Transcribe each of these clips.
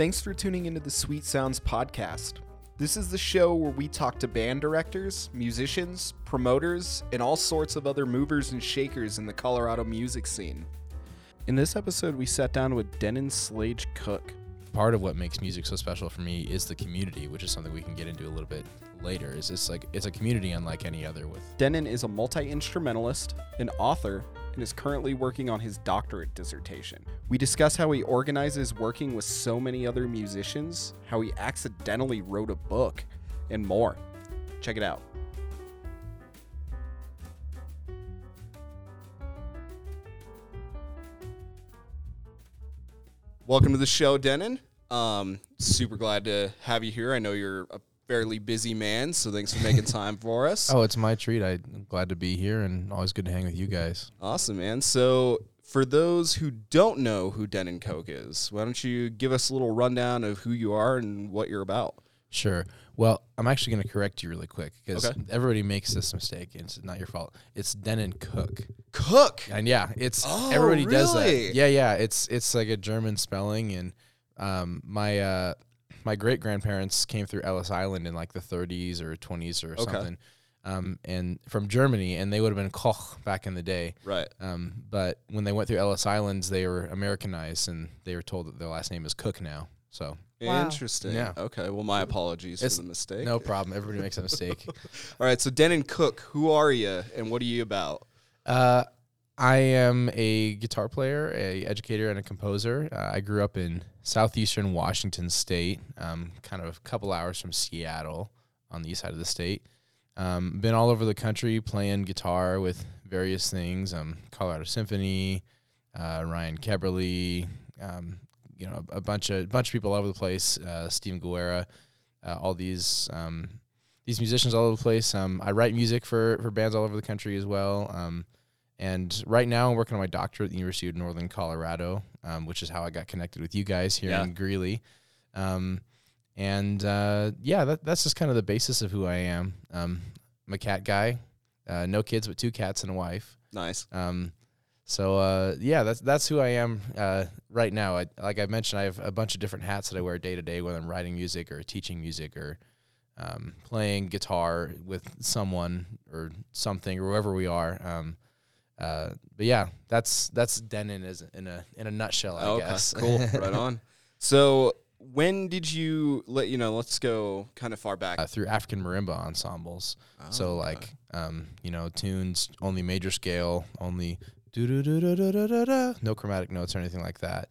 Thanks for tuning into the Sweet Sounds podcast. This is the show where we talk to band directors, musicians, promoters, and all sorts of other movers and shakers in the Colorado music scene. In this episode, we sat down with Denon Slage Cook. part of what makes music so special for me is the community, which is something we can get into a little bit later. Is it's like it's a community unlike any other. With Denon is a multi instrumentalist, an author, and is currently working on his doctorate dissertation. We discuss how he organizes working with so many other musicians, how he accidentally wrote a book, and more. Check it out. Welcome to the show, Denon. Um, super glad to have you here. I know you're a fairly busy man, so thanks for making time for us. oh, it's my treat. I'm glad to be here, and always good to hang with you guys. Awesome, man. So, for those who don't know who Denon Coke is, why don't you give us a little rundown of who you are and what you're about? Sure. Well, I'm actually going to correct you really quick because Okay. everybody makes this mistake. And it's not your fault. It's Denon Cook, Cook. and yeah, it's Oh, everybody does that. Yeah, yeah. It's it's like a German spelling, and um, my uh, my great grandparents came through Ellis Island in like the 30s or 20s or Okay. something, um, and from Germany, and they would have been Koch back in the day. Right. Um, but when they went through Ellis Islands, they were Americanized, and they were told that their last name is Cook now. So Wow. Interesting. Yeah. Okay. Well, my apologies It's for the mistake. no problem. Everybody makes a mistake. All right. So, Denon Cook, who are you and what are you about? Uh, I am a guitar player, a educator, and a composer. Uh, I grew up in southeastern Washington State, um, kind of a couple hours from Seattle on the east side of the state. Um, been all over the country playing guitar with various things. Um, Colorado Symphony, uh, Ryan Keberle, um, you know, a, a bunch of bunch of people all over the place. Uh, Steven Guerra, uh, all these um, these musicians all over the place. Um, I write music for for bands all over the country as well. Um, and right now, I'm working on my doctorate at the University of Northern Colorado, um, which is how I got connected with you guys here Yeah. in Greeley. Um, and uh, yeah, that, that's just kind of the basis of who I am. Um, I'm a cat guy, uh, no kids, but two cats and a wife. Nice. Um, so uh, yeah, that's that's who I am uh, right now. I, like I mentioned, I have a bunch of different hats that I wear day to day, whether I'm writing music or teaching music or um, playing guitar with someone or something or wherever we are. Uh, but yeah, that's that's Denon is in a in a nutshell, I okay. guess. Cool. right on. So, when did you let you know? Let's go kind of far back. uh, through African marimba ensembles. so Oh, okay. like, um, you know, tunes only major scale, only no chromatic notes or anything like that.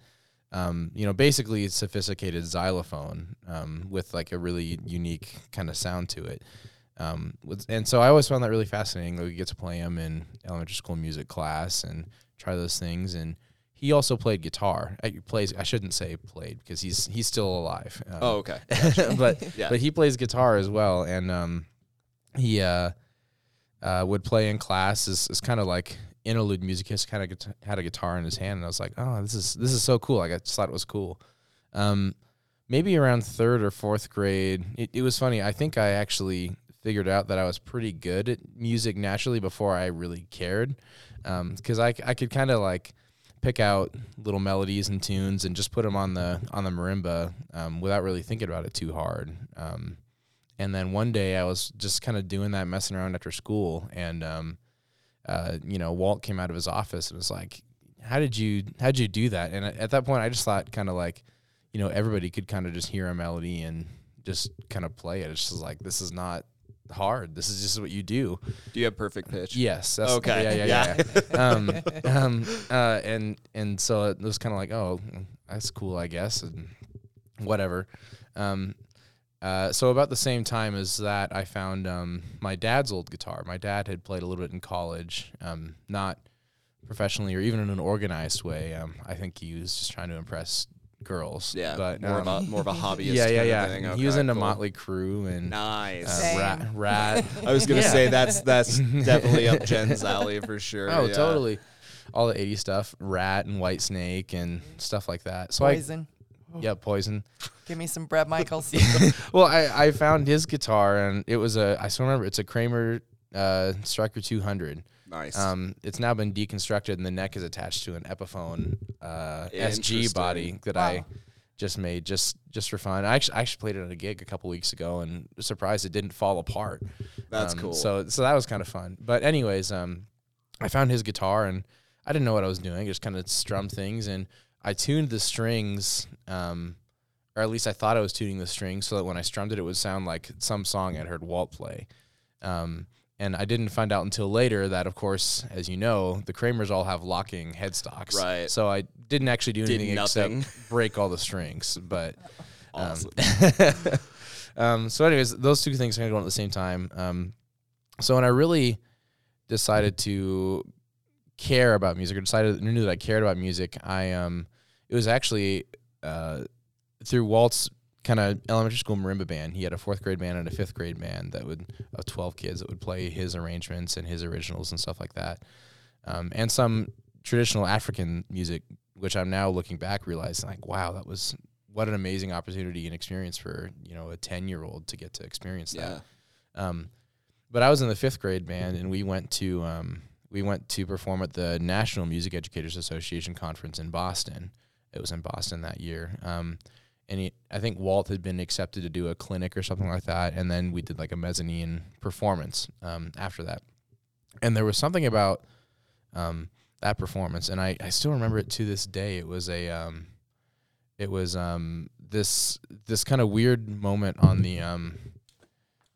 Um, you know, basically sophisticated xylophone um, with like a really unique kind of sound to it. Um, and so I always found that really fascinating. We get to play him in elementary school music class and try those things. And he also played guitar. He plays. I shouldn't say played because he's he's still alive. Um, oh, okay. but Yeah. but he plays guitar as well, and um, he uh, uh, would play in class as, as kind of like interlude music. He kind of guita- had a guitar in his hand, and I was like, oh, this is this is so cool. Like I just thought it was cool. Um, maybe around third or fourth grade, it, it was funny. I think I actually figured out that I was pretty good at music naturally before I really cared, because I I could kind of like pick out little melodies and tunes and just put them on the on the marimba um, without really thinking about it too hard. Um, and then one day I was just kind of doing that, messing around after school, and um, uh, you know, Walt came out of his office and was like, "How did you how did you do that?" And at that point, I just thought kind of like, you know, everybody could kind of just hear a melody and just kind of play it. It's just like this is not hard. This is just what you do. Do you have perfect pitch? Yes. That's, Okay. Yeah. Yeah. Yeah. yeah. um, um, uh, and and so it was kind of like, oh, that's cool, I guess, and whatever. Um, uh, so about the same time as that, I found um, my dad's old guitar. My dad had played a little bit in college, um, not professionally or even in an organized way. Um, I think he was just trying to impress girls. Yeah. but more um, of a more of a hobbyist. yeah, yeah, kind of yeah. thing. he was Okay, into cool. Motley Crue and Nice. uh, Ratt. Ratt. I was gonna Yeah. say that's that's definitely up Jen's alley for sure. Oh, yeah. totally. All the 80s stuff, Ratt and Whitesnake and stuff like that. So Poison. I, yeah, Poison. Give me some Bret Michaels. well, I, I found his guitar and it was a, I still remember, it's a Kramer uh, Striker 200. Nice. Um, it's now been deconstructed and the neck is attached to an Epiphone uh, SG body that Wow. I just made just just for fun. I actually I actually played it at a gig a couple weeks ago and surprised it didn't fall apart. That's Um, cool. So so that was kind of fun. But anyways, um, I found his guitar and I didn't know what I was doing. I Just kind of strummed things and I tuned the strings, um, or at least I thought I was tuning the strings so that when I strummed it, it would sound like some song I'd heard Walt play. Um, and I didn't find out until later that, of course, as you know, the Kramers all have locking headstocks. Right. So I didn't actually do Did anything nothing. except break all the strings. But um, awesome. um, so, anyways, those two things kind of go on at the same time. Um, so when I really decided to care about music, or decided knew that I cared about music, I um, it was actually uh, through Walt's kind of elementary school marimba band. He had a fourth grade band and a fifth grade band that would of twelve kids that would play his arrangements and his originals and stuff like that, um, and some traditional African music, which I'm now looking back realizing like, wow, that was what an amazing opportunity and experience for you know a ten year old to get to experience that. yeah. Um, but I was in the fifth grade band, and we went to um, we went to perform at the National Music Educators Association conference in Boston. It was in Boston that year. Um, and he, I think Walt had been accepted to do a clinic or something like that, and then we did like a mezzanine performance um, after that. And there was something about um, that performance, and I, I still remember it to this day. It was a um, it was um, this this kind of weird moment on the um,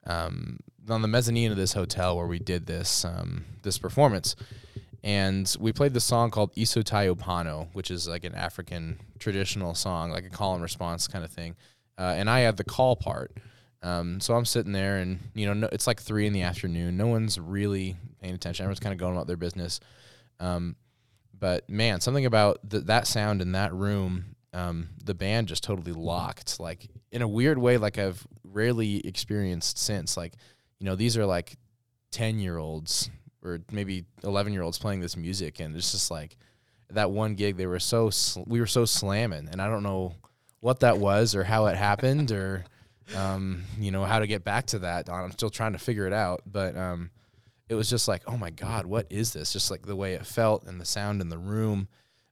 um, on the mezzanine of this hotel where we did this um, this performance, and we played this song called Isotayo Pano, which is like an African traditional song, like a call and response kind of thing. Uh, and I had the call part. Um, so I'm sitting there, and you know, no, it's like three in the afternoon. No one's really paying attention. Everyone's kind of going about their business. Um, but man, something about th- that sound in that room, um, the band just totally locked, like in a weird way, like I've rarely experienced since. Like, you know, these are like ten year olds or maybe eleven year olds playing this music, and it's just like that one gig. They were so sl- we were so slamming, and I don't know what that was or how it happened or um, you know how to get back to that. I'm still trying to figure it out, but um, it was just like, oh my god, what is this? Just like the way it felt and the sound in the room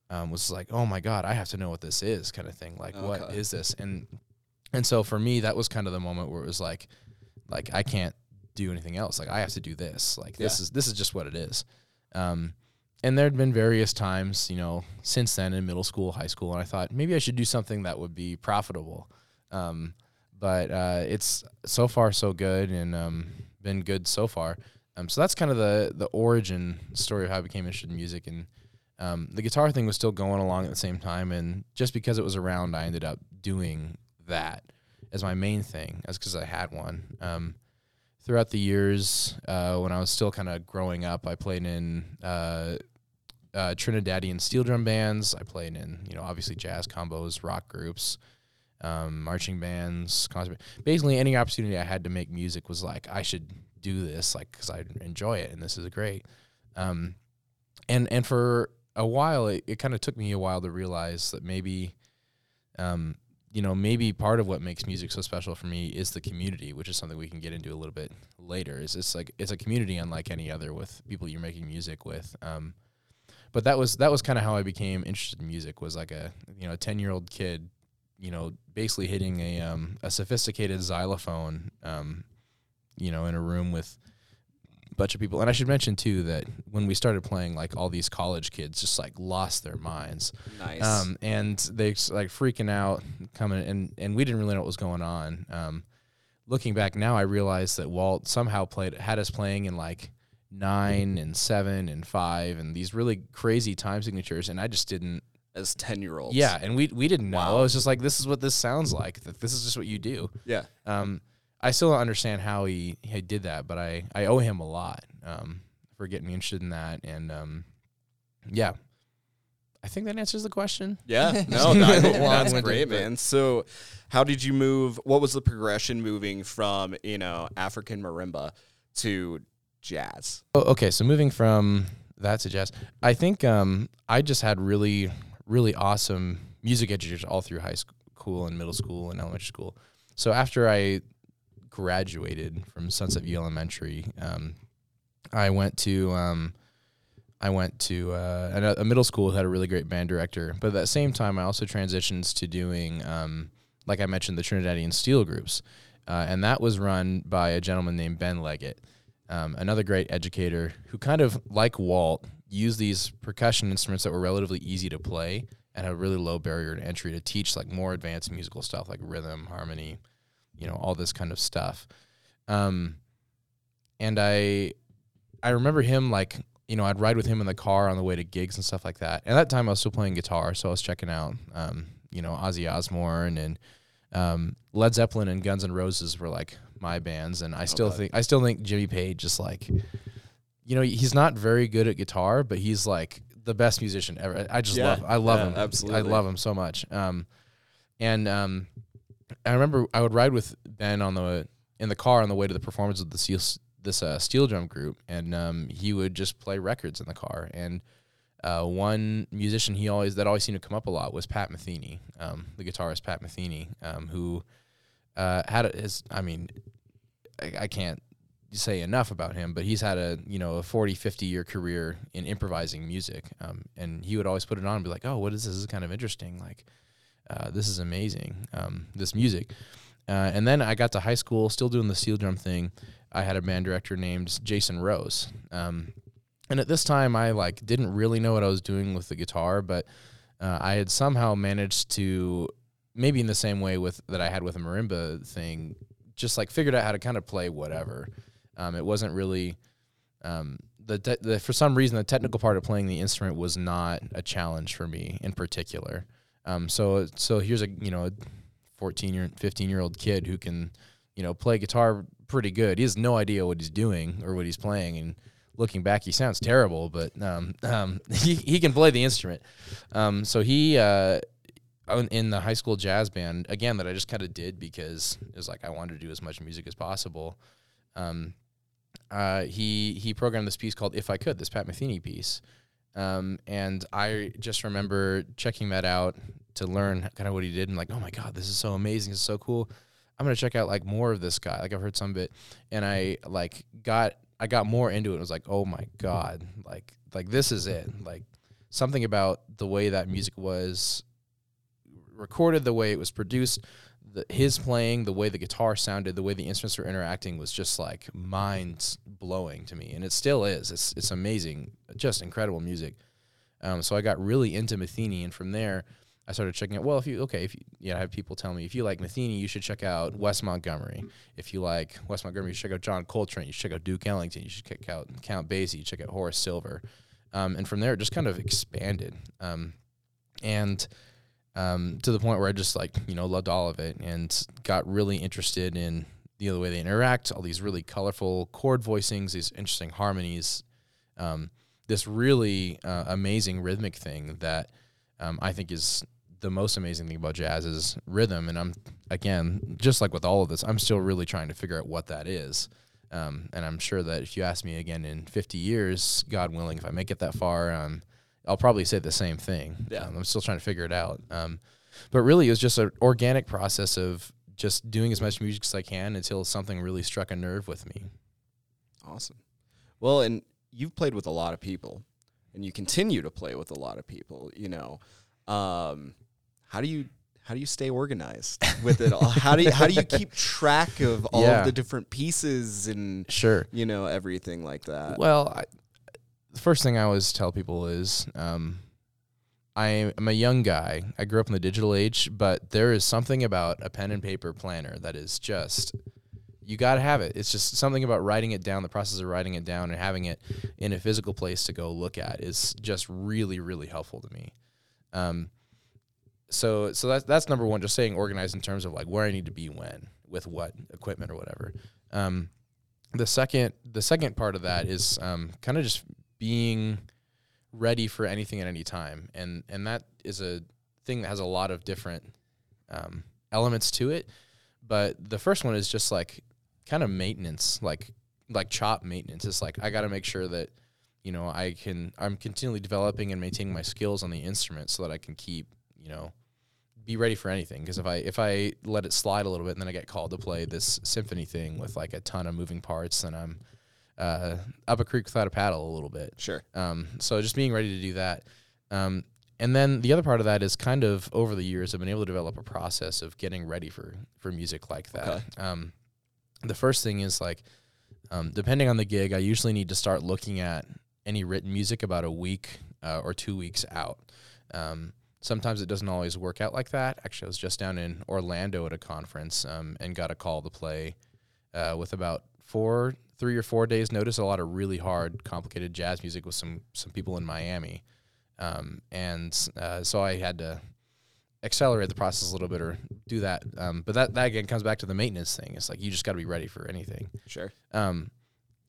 um, was like, oh my god, I have to know what this is, kind of thing. Like, what Okay. is this? And and so for me, that was kind of the moment where it was like, like I can't do anything else. Like I have to do this. Like this Yeah. is this is just what it is. Um, and there had been various times, you know, since then in middle school, high school, and I thought maybe I should do something that would be profitable. Um, but uh, it's so far so good and um, been good so far. Um, so that's kind of the the origin story of how I became interested in music, and um, the guitar thing was still going along at the same time. And just because it was around, I ended up doing that as my main thing. That's because I had one. Um, throughout the years, uh, when I was still kind of growing up, I played in uh, uh, Trinidadian steel drum bands. I played in, you know, obviously jazz combos, rock groups, um, marching bands, concert. Basically, any opportunity I had to make music was like, I should do this, like, because I enjoy it and this is great. Um, and and for a while, it, it kind of took me a while to realize that maybe, um, you know, maybe part of what makes music so special for me is the community, which is something we can get into a little bit later. Is it's like it's a community unlike any other with people you're making music with. Um, but that was that was kind of how I became interested in music. Was like a you know a ten year old kid, you know, basically hitting a um, a sophisticated xylophone, um, you know, in a room with bunch of people. And I should mention too that when we started playing, like all these college kids just like lost their minds. Nice. Um, and they like freaking out, coming, and and we didn't really know what was going on. Um, looking back now, I realized that Walt somehow played had us playing in like nine and seven and five and these really crazy time signatures, and I just didn't. As ten year olds. Yeah, and we we didn't know. Wow. I was just like, this is what this sounds like. That this is just what you do. Yeah. Um, I still don't understand how he, he did that, but I, I owe him a lot um, for getting me interested in that. And um, yeah, I think that answers the question. Yeah. No, that, that's great, man. So, how did you move? What was the progression moving from you know African marimba to jazz? Oh, okay, so moving from that to jazz, I think um, I just had really, really awesome music educators all through high school and middle school and elementary school. So after I graduated from Sunset View Elementary, um, I went to um, I went to uh, a, middle school who had a really great band director. But at that same time, I also transitioned to doing, um, like I mentioned, the Trinidadian Steel groups, uh, and that was run by a gentleman named Ben Leggett, um, another great educator who kind of like Walt used these percussion instruments that were relatively easy to play and had a really low barrier to entry to teach like more advanced musical stuff like rhythm, harmony, you know, all this kind of stuff. Um, and I, I remember him like you know, I'd ride with him in the car on the way to gigs and stuff like that. And at that time, I was still playing guitar, so I was checking out, um, you know, Ozzy Osbourne and um, Led Zeppelin and Guns and Roses were like my bands, and I still Okay. think I still think Jimmy Page just like, you know, he's not very good at guitar, but he's like the best musician ever. I just Yeah, love, I love yeah, him, absolutely. I love him so much. Um, and um, I remember I would ride with Ben on the in the car on the way to the performance of the steel this uh, steel drum group, and um, he would just play records in the car. And uh, one musician he always that always seemed to come up a lot was Pat Metheny, um, the guitarist Pat Metheny, um, who uh, had his. I mean, I, I can't say enough about him, but he's had a you know a 40, 50 year career in improvising music, um, and he would always put it on and be like, "Oh, what is this? This is kind of interesting. Like, uh, this is amazing. Um, this music." Uh, and then I got to high school, still doing the steel drum thing. I had a band director named Jason Rose. Um, and at this time, I like didn't really know what I was doing with the guitar, but uh, I had somehow managed to, maybe in the same way with that I had with a marimba thing, just like figured out how to kind of play whatever. Um, it wasn't really um, the, te- the for some reason the technical part of playing the instrument was not a challenge for me in particular. Um, so so here's a you know a 14 year 15 year old kid who can you know play guitar pretty good. He has no idea what he's doing or what he's playing and looking back he sounds terrible but um, um, he, he can play the instrument um, so he uh, in the high school jazz band again that I just kind of did because it was like I wanted to do as much music as possible um, uh, he he programmed this piece called If I Could, this Pat Metheny piece. Um, and I just remember checking that out to learn kind of what he did and like, oh my God, this is so amazing. Is so cool. I'm gonna check out like more of this guy. Like I've heard some of it. And I like got I got more into it. It was like, oh my God, like like this is it. Like something about the way that music was recorded, the way it was produced, the, his playing, the way the guitar sounded, the way the instruments were interacting was just like mind blowing to me, and it still is. It's it's amazing, just incredible music. Um, so I got really into Metheny, and from there, I started checking out. Well, if you okay, if you I have people tell me if you like Metheny, you should check out Wes Montgomery. If you like Wes Montgomery, you should check out John Coltrane. You should check out Duke Ellington. You should check out Count Basie. You check out Horace Silver. Um, and from there, it just kind of expanded. Um, and um, to the point where I just like you know loved all of it and got really interested in the other way they interact, all these really colorful chord voicings, these interesting harmonies, um, this really uh, amazing rhythmic thing that um, I think is the most amazing thing about jazz is rhythm. And I'm again just like with all of this, I'm still really trying to figure out what that is. Um, and I'm sure that if you ask me again in 50 years, God willing, if I make it that far, um, I'll probably say the same thing. Yeah. Um, I'm still trying to figure it out. Um, but really, it was just an organic process of just doing as much music as I can until something really struck a nerve with me. Awesome. Well, and you've played with a lot of people, and you continue to play with a lot of people. You know, um, how do you how do you stay organized with it all? How do you how do you keep track of all Yeah. of the different pieces and Sure. you know everything like that? Well, I, the first thing I always tell people is um, I am a young guy. I grew up in the digital age, but there is something about a pen and paper planner that is just you got to have it. It's just something about writing it down. The process of writing it down and having it in a physical place to go look at is just really, really helpful to me. Um, so, so that's that's number one. Just saying organized in terms of like where I need to be when, with what equipment or whatever. Um, the second, the second part of that is um, kind of just being ready for anything at any time, and and that is a thing that has a lot of different um, elements to it. But the first one is just like kind of maintenance, like like chop maintenance. It's like I got to make sure that you know I can I'm continually developing and maintaining my skills on the instrument so that I can keep you know be ready for anything because if I if I let it slide a little bit and then I get called to play this symphony thing with like a ton of moving parts then I'm uh, up a creek without a paddle a little bit. Sure. Um, so just being ready to do that. Um, and then the other part of that is kind of over the years, I've been able to develop a process of getting ready for for music like that. Okay. Um, the first thing is like, um, depending on the gig, I usually need to start looking at any written music about a week uh, or two weeks out. Um, sometimes it doesn't always work out like that. Actually, I was just down in Orlando at a conference um, and got a call to play uh, with about four, three or four days notice. A lot of really hard, complicated jazz music with some some people in Miami, um, and uh, so I had to accelerate the process a little bit or do that. Um, but that that again comes back to the maintenance thing. It's like you just got to be ready for anything. Sure. Um,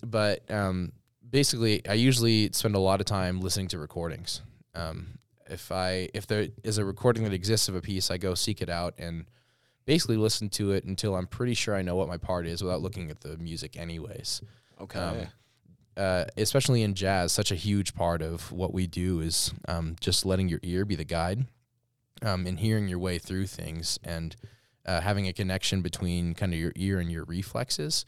but um, basically, I usually spend a lot of time listening to recordings. Um, if I if there is a recording that exists of a piece, I go seek it out and basically listen to it until I'm pretty sure I know what my part is without looking at the music, anyways. Okay. Um, uh, especially in jazz, such a huge part of what we do is um, just letting your ear be the guide um, and hearing your way through things and uh, having a connection between kind of your ear and your reflexes.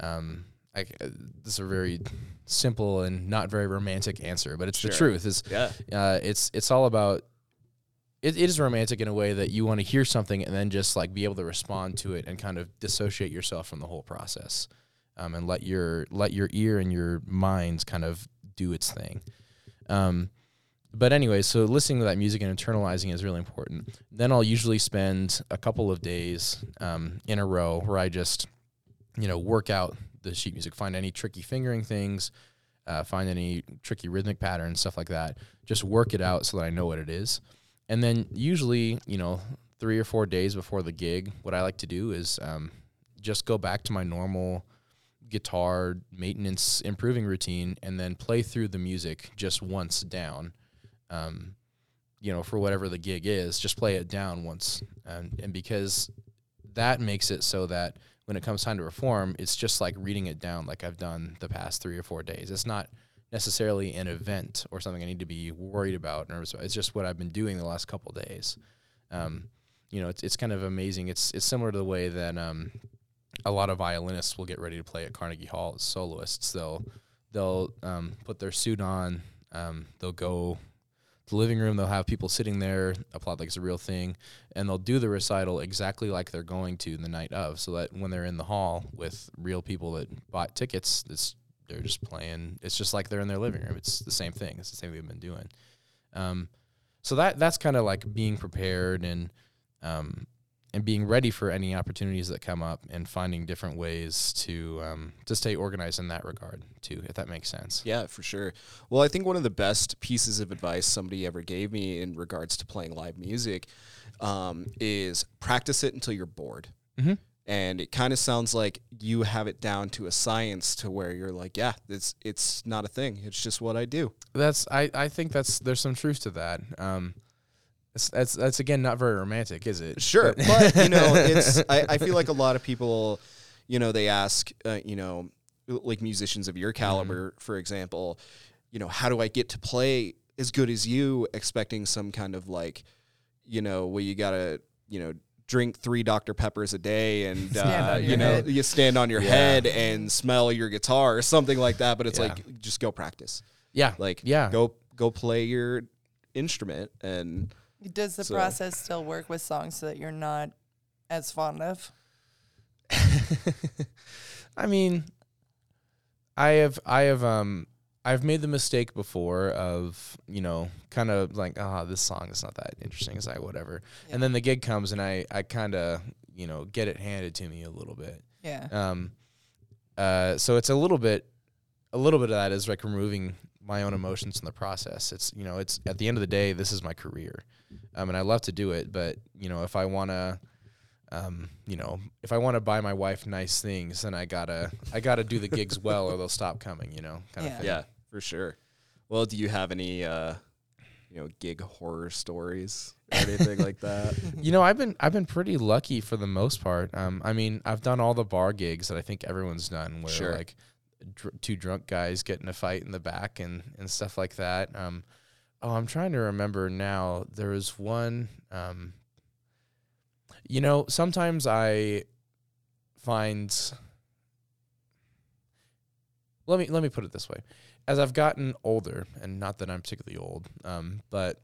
Um, I, uh, this is a very simple and not very romantic answer, but it's the truth. Is yeah. uh, it's it's all about it, it is romantic in a way that you want to hear something and then just like be able to respond to it and kind of dissociate yourself from the whole process um, and let your let your ear and your minds kind of do its thing. Um, but anyway so listening to that music and internalizing is really important. Then i'll usually spend a couple of days um, in a row where i just you know work out the sheet music find any tricky fingering things uh, find any tricky rhythmic patterns stuff like that just work it out so that i know what it is and then usually, you know, three or four days before the gig, what I like to do is um, just go back to my normal guitar maintenance improving routine and then play through the music just once down. Um, you know, for whatever the gig is, just play it down once. And, and because that makes it so that when it comes time to perform, it's just like reading it down like I've done the past three or four days. It's not necessarily an event or something I need to be worried about. Nervous. about. It's just what I've been doing the last couple days. Um, you know, it's it's kind of amazing. It's it's similar to the way that um, a lot of violinists will get ready to play at Carnegie Hall as soloists. They'll they'll um, put their suit on. Um, they'll go to the living room. They'll have people sitting there, applaud like it's a real thing, and they'll do the recital exactly like they're going to the night of, so that when they're in the hall with real people that bought tickets, it's they're just playing. It's just like they're in their living room. It's the same thing. It's the same thing they've been doing. Um, so that that's kind of like being prepared and um, and being ready for any opportunities that come up and finding different ways to um, to stay organized in that regard too, if that makes sense. Yeah, for sure. Well, I think one of the best pieces of advice somebody ever gave me in regards to playing live music um, is practice it until you're bored. Mm-hmm. And it kind of sounds like you have it down to a science to where you're like, yeah, it's it's not a thing. It's just what I do. That's I, I think that's there's some truth to that. Um, it's, that's that's again not very romantic, is it? Sure, but you know, it's I, I feel like a lot of people, you know, they ask, uh, you know, like musicians of your caliber, for example, you know, how do I get to play as good as you? Expecting some kind of like, you know, well, you gotta, you know, drink three Dr Peppers a day and uh, you know, head. you stand on your Yeah. head and smell your guitar or something like that. But it's Yeah. like just go practice, yeah, like yeah. go go play your instrument and Does the So- process still work with songs so that you're not as fond of? I mean, I have I have um I've made the mistake before of you know kind of like ah this song is not that interesting as I whatever, and then the gig comes and I I kind of you know get it handed to me a little bit. Yeah. Um, uh, so it's a little bit, a little bit of that is like removing my own emotions in the process. It's you know, it's at the end of the day, this is my career, um, and I love to do it. But you know, if I want to, um, you know, if I want to buy my wife nice things, then I gotta, I gotta do the gigs well, or they'll stop coming. You know, kind Yeah. of thing. Yeah, for sure. Well, do you have any, uh, you know, gig horror stories or anything like that? You know, I've been I've been pretty lucky for the most part. Um, I mean, I've done all the bar gigs that I think everyone's done, where Sure. like dr- two drunk guys get in a fight in the back and and stuff like that. Um, oh, I'm trying to remember now. There was one. Um, you know, sometimes I find let me let me put it this way: as I've gotten older, and not that I'm particularly old, um, but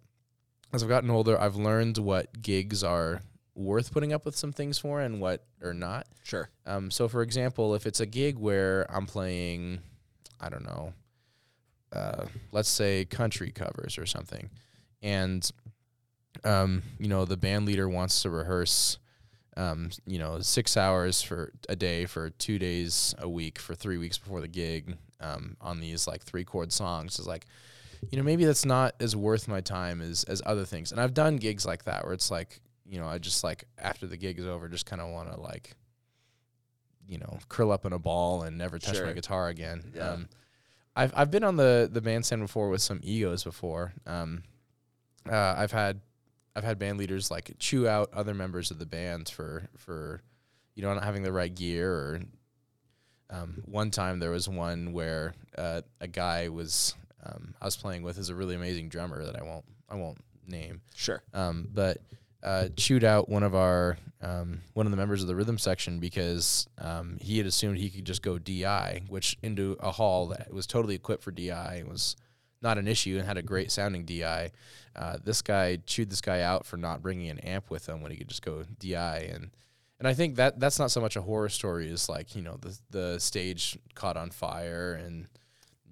as I've gotten older, I've learned what gigs are worth putting up with some things for and what are not. Sure. Um, so, for example, if it's a gig where I'm playing, I don't know, uh, let's say country covers or something, and um, you know the band leader wants to rehearse, um, you know, six hours for a day for two days a week for three weeks before the gig um, on these like three chord songs is like, you know, maybe that's not as worth my time as as other things. And I've done gigs like that where it's like, you know, I just like after the gig is over, just kind of want to like you know, curl up in a ball and never touch Sure. my guitar again. Yeah. Um, I've I've been on the the bandstand before with some egos before. Um, uh, I've had I've had band leaders like chew out other members of the band for for you know not having the right gear or um, one time there was one where uh, a guy was um, I was playing with is a really amazing drummer that I won't I won't name Sure. um, but uh, chewed out one of our um, one of the members of the rhythm section because um, he had assumed he could just go DI, which into a hall that was totally equipped for DI It was not an issue and had a great sounding DI. Uh, this guy chewed this guy out for not bringing an amp with him when he could just go DI and. And I think that that's not so much a horror story as like you know the the stage caught on fire and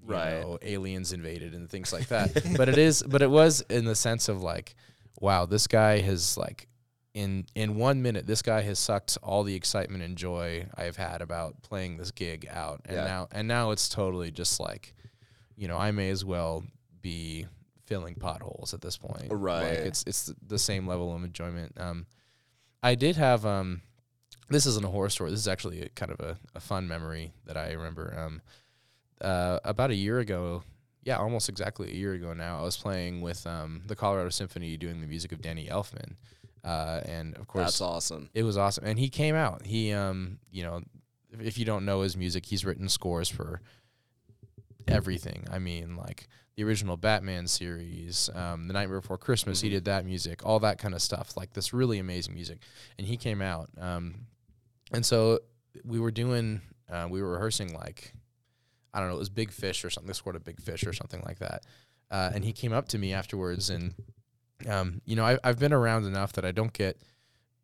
you Right. know, aliens invaded and things like that. but it is, but it was in the sense of like, wow, this guy has like, in in one minute, this guy has sucked all the excitement and joy I've had about playing this gig out, and Yeah. now and now it's totally just like, you know, I may as well be filling potholes at this point. Right. Like it's it's the same level of enjoyment. Um, I did have um, this isn't a horror story. This is actually a, kind of a, a fun memory that I remember. Um, uh, about a year ago, yeah, almost exactly a year ago now, I was playing with um, the Colorado Symphony doing the music of Danny Elfman. Uh, and of course, That's awesome. it was awesome. And he came out. He, um, you know, if, if you don't know his music, he's written scores for everything. I mean, like the original Batman series, um, The Nightmare Before Christmas. He Mhm. did that music, all that kind of stuff. Like this really amazing music. And he came out. Um, and so we were doing, uh, we were rehearsing like, I don't know, it was Big Fish or something. They scored a Big Fish or something like that. Uh, and he came up to me afterwards, and um, you know, I, I've been around enough that I don't get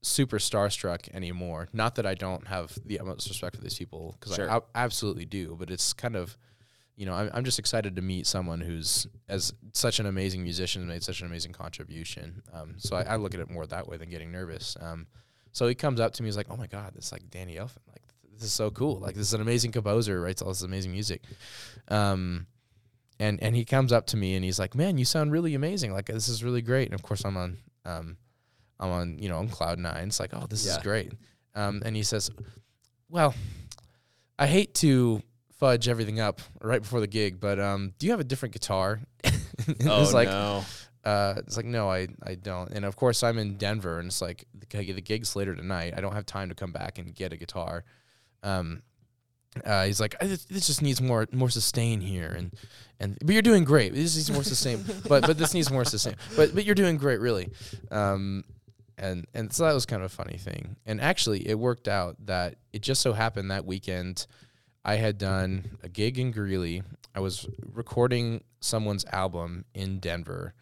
super starstruck anymore. Not that I don't have the utmost respect for these people, because Sure. I ab- absolutely do. But it's kind of, you know, I'm, I'm just excited to meet someone who's as such an amazing musician and made such an amazing contribution. Um, so I, I look at it more that way than getting nervous. Um, so he comes up to me, he's like, "Oh my God, this is like Danny Elfman. Like this is so cool. Like this is an amazing composer, writes all this amazing music." Um, and and he comes up to me and he's like, "Man, you sound really amazing. Like this is really great." And of course, I'm on um, I'm on you know on cloud nine. It's like, "Oh, this is great." Um, and he says, "Well, I hate to fudge everything up right before the gig, but um, do you have a different guitar?" it oh was like, no. uh, it's like, no, I, I don't. And of course, I'm in Denver, and it's like the, the gig's later tonight. I don't have time to come back and get a guitar. Um, uh, he's like, this this just needs more more sustain here, and and but you're doing great. This needs more sustain, but but this needs more sustain. But but you're doing great, really. Um, and and so that was kind of a funny thing. And actually, it worked out that it just so happened that weekend, I had done a gig in Greeley. I was recording someone's album in Denver.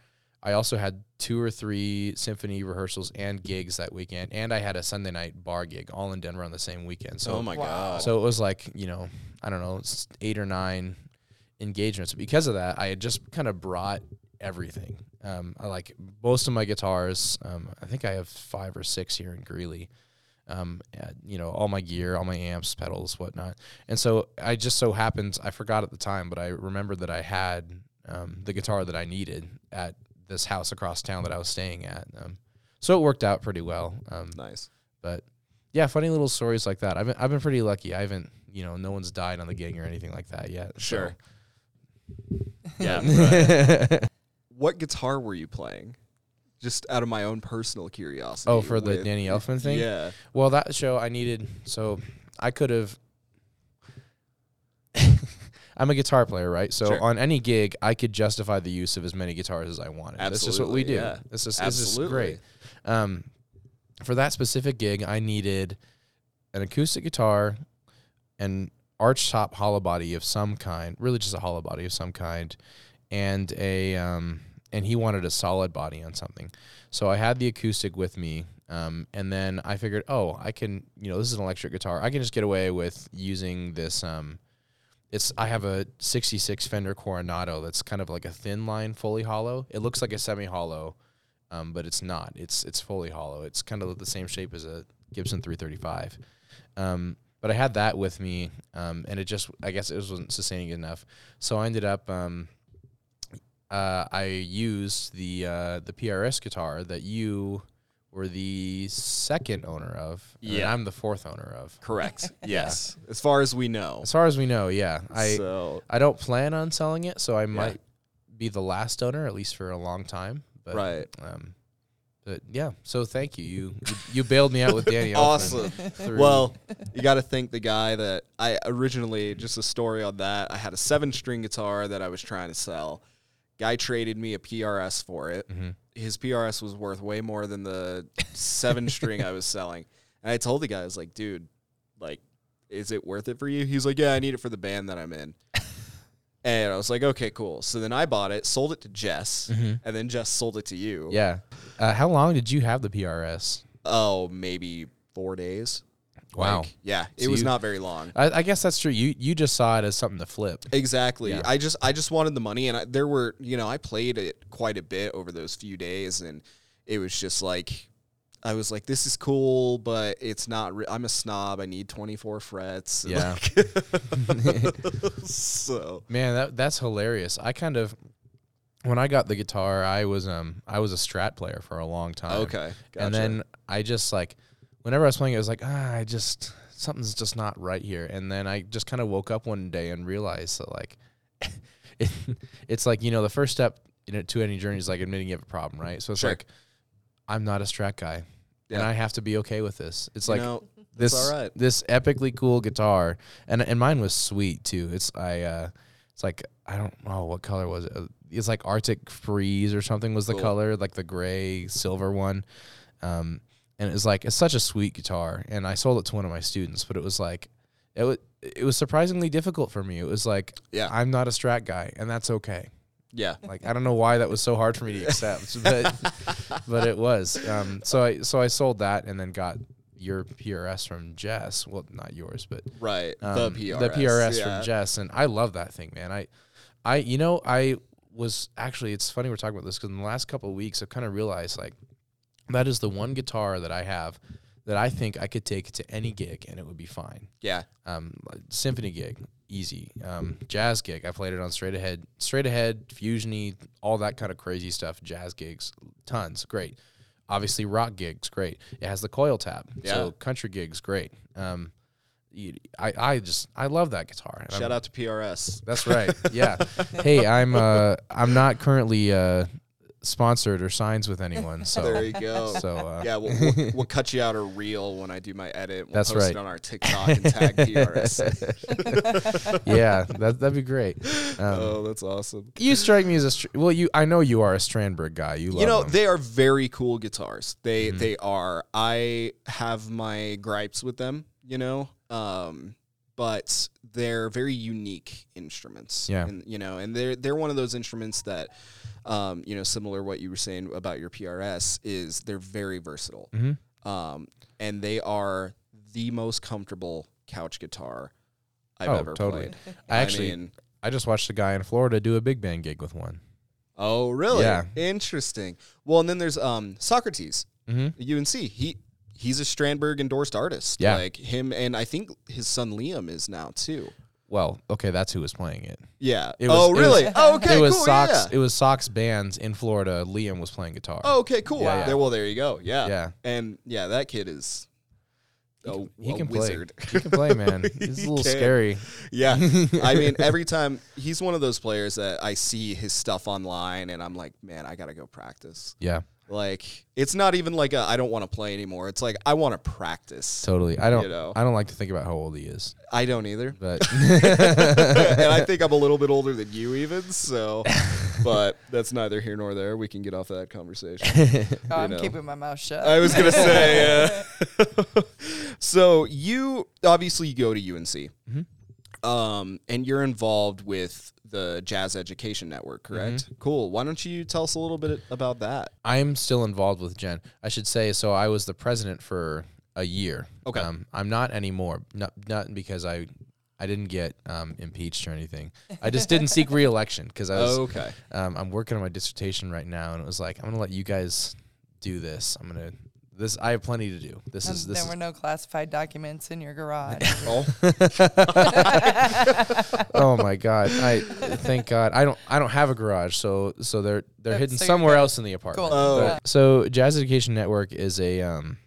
I also had two or three symphony rehearsals and gigs that weekend, and I had a Sunday night bar gig all in Denver on the same weekend. So oh my Wow. god. so it was like, you know, I don't know, s- eight or nine engagements. Because of that, I had just kind of brought everything. Um, I like most of my guitars. Um, I think I have five or six here in Greeley. Um, uh, you know, all my gear, all my amps, pedals, whatnot. And so I just so happened, I forgot at the time, but I remembered that I had um, the guitar that I needed at this house across town that I was staying at. Um, so it worked out pretty well. Um, nice. but yeah, funny little stories like that. I've been, I've been pretty lucky. I haven't, you know, no one's died on the gig or anything like that yet. so- Sure. Yeah. Yeah. What guitar were you playing? Just out of my own personal curiosity. oh, for the Danny Elfman thing. Yeah. Well, that show I needed, so I could have. I'm a guitar player, right? So Sure. on any gig, I could justify the use of as many guitars as I wanted. Absolutely, That's just what we do. Yeah. This is this is Absolutely. great. Um, for that specific gig, I needed an acoustic guitar an arch top hollow body of some kind, really just a hollow body of some kind, and a um, and he wanted a solid body on something. So I had the acoustic with me, um, and then I figured, oh, I can, you know, this is an electric guitar. I can just get away with using this. Um, it's I have a '66 Fender Coronado that's kind of like a thin line, fully hollow. It looks like a semi hollow, um, but it's not. It's it's fully hollow. It's kind of the same shape as a Gibson 335. Um, but I had that with me, um, and it just I guess it wasn't sustaining enough. So I ended up um, uh, I used the uh, the PRS guitar that you were the second owner of. and Yeah. I'm the fourth owner of. Correct. yes. As far as we know. As far as we know, yeah. I so I don't plan on selling it, so I might be the last owner at least for a long time. But, Right. Um, but yeah, so thank you. You you, you bailed me out with Danny. Awesome. Well, you got to thank the guy that I originally just a story on that. I had a seven string guitar that I was trying to sell. Guy traded me a PRS for it. Mhm. His PRS was worth way more than the seven string I was selling. And I told the guy, I was like, dude, like, is it worth it for you? He's like, yeah, I need it for the band that I'm in. and I was like, okay, cool. So then I bought it, sold it to Jess, Mhm. and then Jess sold it to you. yeah. Uh, how long did you have the PRS? Oh, maybe four days. Wow. Like, yeah, it So was you- not very long. I, I guess that's true. You you just saw it as something to flip. Exactly. Yeah. I just I just wanted the money, and I, there were you know I played it quite a bit over those few days, and it was just like I was like, this is cool, but it's not. Re- I'm a snob. I need 24 frets. Yeah. like- so Man, that that's hilarious. I kind of when I got the guitar, I was um I was a Strat player for a long time. okay, gotcha. And then I just like whenever I was playing it, I was like, ah, I just something's just not right here. And then I just kind of woke up one day and realized that like it, it's like, you know, the first step you know, to any journey is like admitting you have a problem, right? So it's Sure. like I'm not a Strat guy. And I have to be okay with this. It's You like know, this all right. this epically cool guitar and and mine was sweet too it's i uh it's like i don't know what color was it Uh, it's like arctic freeze or something was the Cool. color like the gray silver one um and it was like it's such a sweet guitar and i sold it to one of my students but it was like it was it was surprisingly difficult for me it was like Yeah. i'm not a strat guy and that's okay yeah, like I don't know why that was so hard for me to accept, but but it was. Um, so I so I sold that and then got your PRS from Jess. Well, not yours, but right. um, the PRS. the PRS yeah. from Jess, and I love that thing, man. I I you know I was actually it's funny we're talking about this because in the last couple of weeks I've kind of realized like that is the one guitar that I have that I think I could take to any gig and it would be fine Yeah, um, symphony gig, easy. Um, jazz gig, I played it on straight ahead, straight ahead, fusiony, all that kind of crazy stuff. Jazz gigs, tons, great. Obviously, rock gigs, great. It has the coil tap, Yeah. so country gigs, great. Um, I, I just, I love that guitar. and I'm- shout out to PRS. That's right. Yeah. hey, I'm, uh, I'm not currently uh, sponsored or signs with anyone, so there you go. so uh, yeah, we'll, we'll, we'll cut you out a reel when I do my edit. We'll That's post right. it on our TikTok and tag PRS. yeah, that that'd be great. Um, oh, that's awesome. You strike me as a str- well. You, I know you are a Strandberg guy. You love you know them. they are very cool guitars they Mhm. they are i have my gripes with them you know um but they're very unique instruments Yeah. and you know and they're they're one of those instruments that um you know similar to what you were saying about your prs is they're very versatile Mhm. um and they are the most comfortable couch guitar i've Oh, ever totally. played I actually, mean, I just watched a guy in Florida do a big band gig with one. oh really Yeah. interesting well and then there's um socrates Mm-hmm. UNC. He he's a Strandberg endorsed artist. Yeah. Like him and I think his son Liam is now too. Well, okay, that's who was playing it. Yeah. It was- oh it was- really? oh, okay. it was cool. Sox. Yeah. It was Sox bands in Florida. Liam was playing guitar. Oh, okay, cool. Yeah, yeah. There, well, there you go. Yeah. yeah. And yeah, that kid is a, He a can wizard. play. He can play, man. He's a little can. scary. yeah. I mean, every time he's one of those players that I see his stuff online and I'm like, man, I gotta go practice. Yeah, Like, it's not even like a I don't want to play anymore. It's like I want to practice. totally. I don't. You know. I don't like to think about how old he is, I don't either. but and I think I'm a little bit older than you, even. So, but that's neither here nor there. We can get off of that conversation. Oh, I'm know. keeping my mouth shut. I was gonna say. Uh, so you obviously you go to UNC, Mhm. Um, and you're involved with the Jazz Education Network, correct? Cool. Why don't you tell us a little bit about that? I'm still involved with JEN. I should say so. I was the president for a year. Okay. Um, I'm not anymore. Not not because I I didn't get um, impeached or anything. I just didn't seek reelection because I was. okay. Um, I'm working on my dissertation right now, and it was like I'm gonna let you guys do this. I'm gonna this. I have plenty to do. This And is this there is were no classified documents in your garage. Oh, oh my god! I thank God I don't I don't have a garage, so so they're they're Yep, hidden so somewhere else in the apartment. Cool. Oh. Yeah. So Jazz Education Network is a um,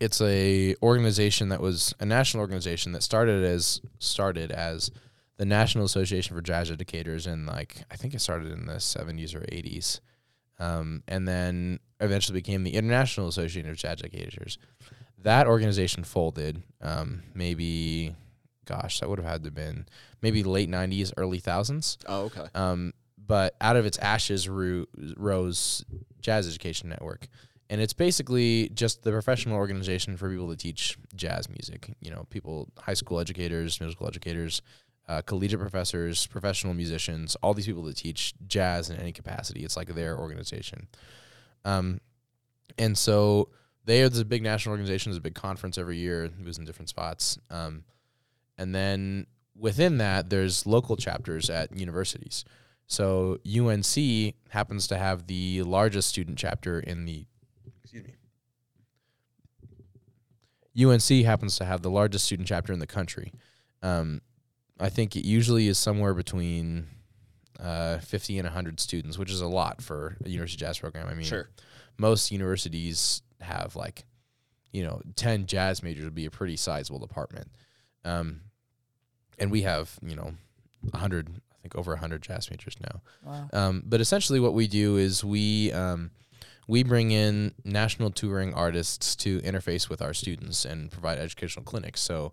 it's a organization that was a national organization that started as started as the National Association for Jazz Educators in like I think it started in the 70s or 80s, um, and then eventually became the International Association of Jazz Educators. That organization folded, um, maybe, gosh, that would have had to have been maybe late 90s, early thousands. oh, okay. Um, but out of its ashes ro- rose Jazz Education Network. And it's basically just the professional organization for people to teach jazz music. You know, people, high school educators, middle school educators, uh, collegiate professors, professional musicians, all these people that teach jazz in any capacity. It's like their organization. Um, and so they are the big national organization. There's a big conference every year. It was in different spots. Um, and then within that, there's local chapters at universities. So UNC happens to have the largest student chapter in the excuse me. UNC happens to have the largest student chapter in the country. Um, I think it usually is somewhere between uh, 50 and 100 students, which is a lot for a university jazz program. I mean, Sure. most universities have like, you know, 10 jazz majors would be a pretty sizable department. Um, and we have, you know, 100, I think over 100 jazz majors now. wow. Um, but essentially, what we do is we um, we bring in national touring artists to interface with our students and provide educational clinics. So,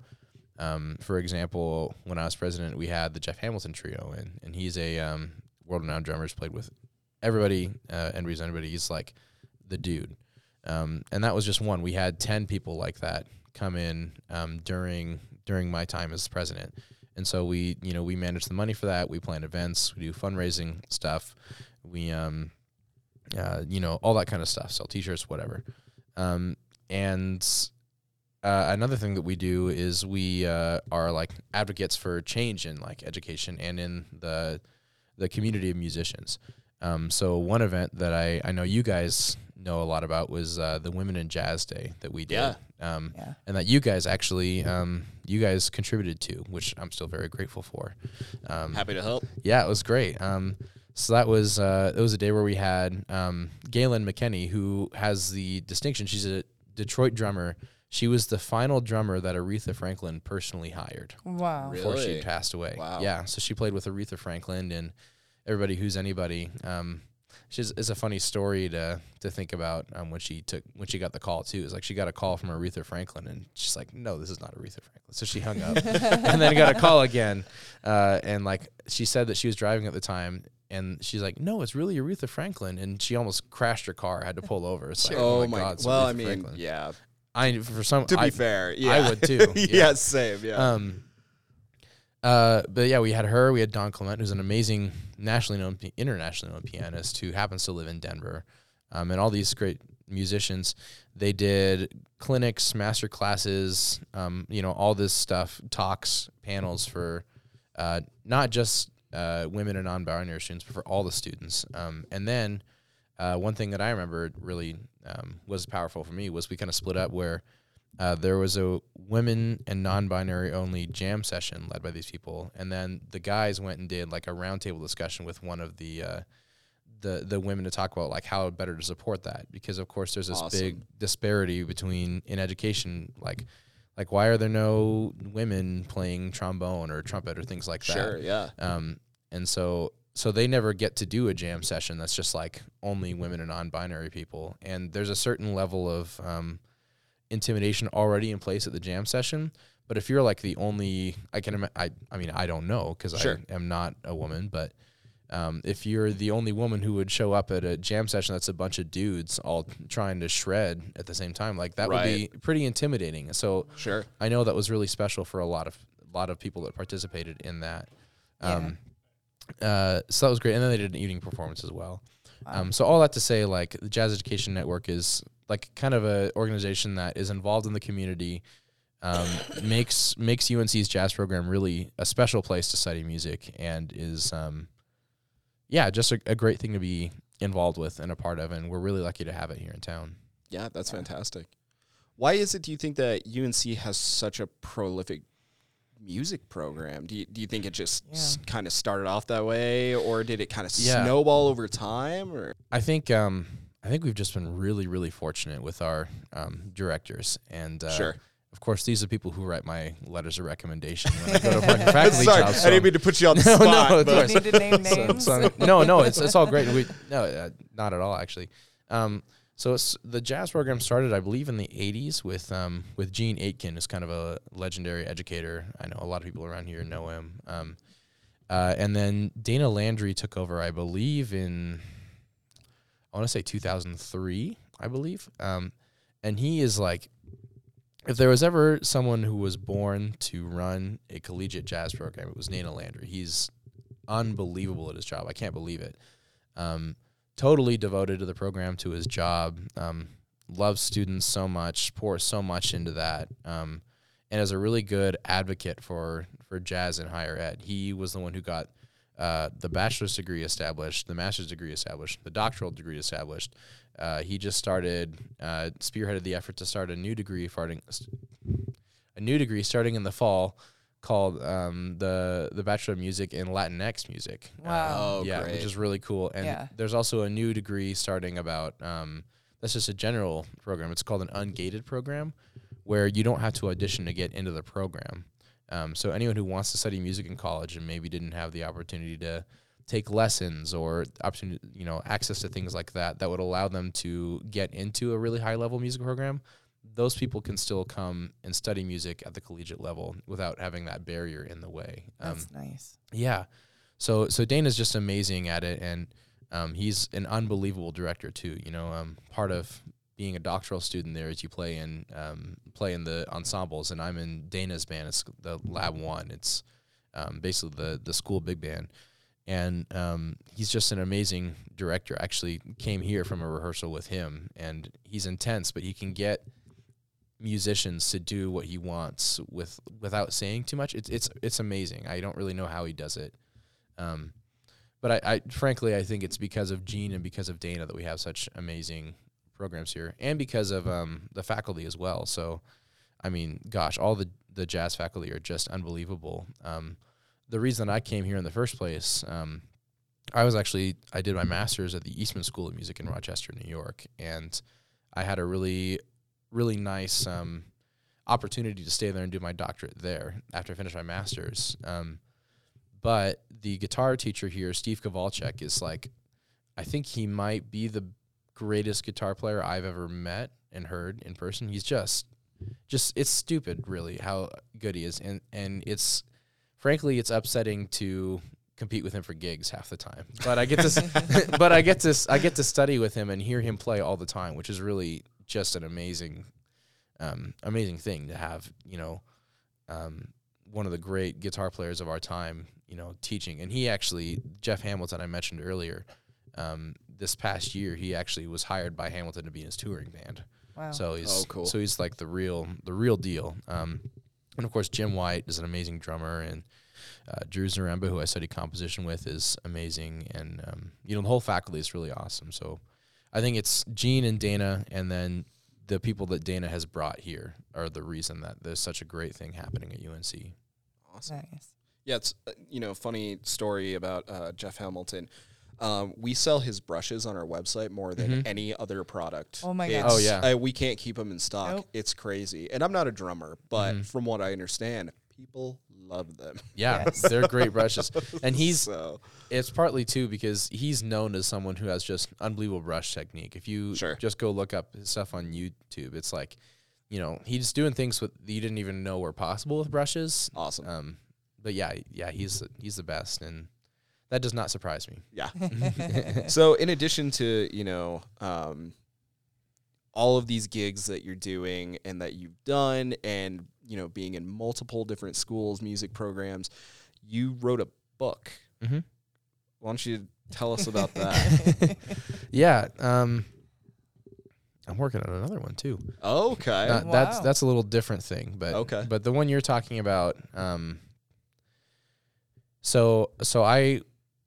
um, for example, when I was president, we had the Jeff Hamilton trio, and and he's a um, world-renowned drummer. He's played with everybody, uh, and reason everybody. He's like the dude. Um, and that was just one. We had ten people like that come in um, during during my time as president. And so we, you know, we manage the money for that. We plan events, we do fundraising stuff, we, um, uh, you know, all that kind of stuff. Sell T-shirts, whatever. Um, and uh, another thing that we do is we uh, are like advocates for change in like education and in the the community of musicians. Um, so one event that I, I know you guys know a lot about was uh, the Women in Jazz Day that we did. Yeah. Um, Yeah. and that you guys actually um, you guys contributed to, which I'm still very grateful for. Um, Happy to help. yeah, it was great. Um, so that was uh, it was a day where we had um, Gayelynn McKinney, who has the distinction. She's a Detroit drummer. She was the final drummer that Aretha Franklin personally hired Wow. Really? before she passed away. Wow. Yeah, so she played with Aretha Franklin and everybody who's anybody. Um, she's it's a funny story to to think about um, when she took when she got the call too. It's like she got a call from Aretha Franklin and she's like, no, this is not Aretha Franklin. So she hung up and then got a call again, uh, and like she said that she was driving at the time. And she's like, "No, it's really Aretha Franklin," and she almost crashed her car. had to pull over. It's like, Oh, oh, my god! it's Well, Aretha I mean, Franklin. yeah. I for some To be I, fair, yeah. I would too, yeah. yeah. same. Yeah. um, uh, but yeah, we had her. We had Dawn Clement, who's an amazing nationally known, internationally known pianist who happens to live in Denver, um, and all these great musicians. They did clinics, master classes, um, you know, all this stuff, talks, panels for uh, not just uh, women and non-binary students, but for all the students. Um, and then uh, one thing that I remember really um, was powerful for me was we kind of split up where uh, there was a women and non-binary only jam session led by these people, and then the guys went and did like a roundtable discussion with one of the uh, the the women to talk about like how better to support that because of course there's this big disparity between in education like like why are there no women playing trombone or trumpet or things like that sure. Yeah. um, and so so they never get to do a jam session that's just like only women and non-binary people. And there's a certain level of um, intimidation already in place at the jam session. But if you're like the only, I can, I, I mean, I don't know because Sure. I am not a woman, but um, if you're the only woman who would show up at a jam session that's a bunch of dudes all trying to shred at the same time, like that would be pretty intimidating. So Sure. I know that was really special for a lot of a lot of people that participated in that. Yeah. Uh, so that was great, and then they did an evening performance as well. Wow. Um, so all that to say, like the Jazz Education Network is like kind of a organization that is involved in the community, um, makes makes UNC's jazz program really a special place to study music, and is um, yeah, just a, a great thing to be involved with and a part of, and we're really lucky to have it here in town. Yeah, that's fantastic. Why is it? Do you think that UNC has such a prolific music program? Do you, do you think it just s- kind of started off that way, or did it kind of Yeah. snowball over time? Or I think um, I think we've just been really really fortunate with our um, directors, and uh, sure. Of course, these are people who write my letters of recommendation when I go to apply for faculty Sorry, jobs. I so- didn't mean to put you on the No, no, spot. of but- course. Need to name So- so- no, no, it's it's all great. We no, uh, not at all actually. Um, so the jazz program started, I believe, in the '80s with um, with Gene Aitken, who's kind of a legendary educator. I know a lot of people around here know him. Um, uh, and then Dana Landry took over, I believe, in I want to say 2003, I believe. Um, and he is like, if there was ever someone who was born to run a collegiate jazz program, it was Dana Landry. He's unbelievable at his job. I can't believe it. Um, totally devoted to the program, to his job. Um, loves students so much, pours so much into that, um, and is a really good advocate for for jazz in higher ed. He was the one who got uh, the bachelor's degree established, the master's degree established, the doctoral degree established. Uh, he just started, uh, spearheaded the effort to start a new degree, starting a new degree starting in the fall called um, the the Bachelor of Music in Latinx music. Wow. Oh, yeah, great. which is really cool. And Yeah. there's also a new degree starting about um, that's just a general program. It's called an ungated program, where you don't have to audition to get into the program. Um, so anyone who wants to study music in college and maybe didn't have the opportunity to take lessons or opportunity, you know, access to things like that, that would allow them to get into a really high level music program. Those people can still come and study music at the collegiate level without having that barrier in the way. Um, That's nice. yeah. So so Dana's just amazing at it, and um, he's an unbelievable director too. You know, um, part of being a doctoral student there is you play in um, play in the ensembles, and I'm in Dana's band. It's the Lab One. It's um, basically the the school big band, and um, he's just an amazing director. I actually came here from a rehearsal with him, and he's intense, but he can get musicians to do what he wants with without saying too much. It's it's it's amazing. I don't really know how he does it. Um, but I, I frankly I think it's because of Gene and because of Dana that we have such amazing programs here, and because of um, the faculty as well. So, I mean, gosh, all the the jazz faculty are just unbelievable. Um, the reason I came here in the first place, um, I was actually I did my master's at the Eastman School of Music in Rochester, New York, and I had a really really nice um, opportunity to stay there and do my doctorate there after I finished my master's. Um, but the guitar teacher here, Steve Kovalcheck, is like, I think he might be the greatest guitar player I've ever met and heard in person. He's just, just it's stupid, really, how good he is, and and it's, frankly, it's upsetting to compete with him for gigs half the time. But I get to, but I get to, I get to study with him and hear him play all the time, which is really just an amazing, um, amazing thing to have. You know, um, one of the great guitar players of our time, you know, teaching. And he actually, Jeff Hamilton, I mentioned earlier, um, this past year, he actually was hired by Hamilton to be in his touring band. Wow. So he's Oh, cool. so he's like the real the real deal. Um, and of course, Jim White is an amazing drummer, and uh, Drew Zaremba, who I study composition with, is amazing. And um, you know, the whole faculty is really awesome. So I think it's Gene and Dana, and then the people that Dana has brought here are the reason that there's such a great thing happening at UNC. Awesome. nice. Yeah, it's uh, you know funny story about uh, Jeff Hamilton. Um, we sell his brushes on our website more than Mhm. any other product. Oh my god! Oh, yeah. uh, we can't keep them in stock. Nope. It's crazy, and I'm not a drummer, but Mhm. from what I understand, people love them. Yeah, Yes. they're great brushes, and he's so It's partly too because he's known as someone who has just unbelievable brush technique. If you Sure. just go look up his stuff on YouTube, it's like, you know, he's doing things with you didn't even know were possible with brushes. awesome. Um, but yeah, yeah, he's he's the best, and that does not surprise me. Yeah. so in addition to you know um, all of these gigs that you're doing and that you've done and you know, being in multiple different schools, music programs, you wrote a book. Mm-hmm. Why don't you tell us about that? Yeah. Um, I'm working on another one too. okay. Uh, That's that's a little different thing, but Okay. But the one you're talking about, um, so so I,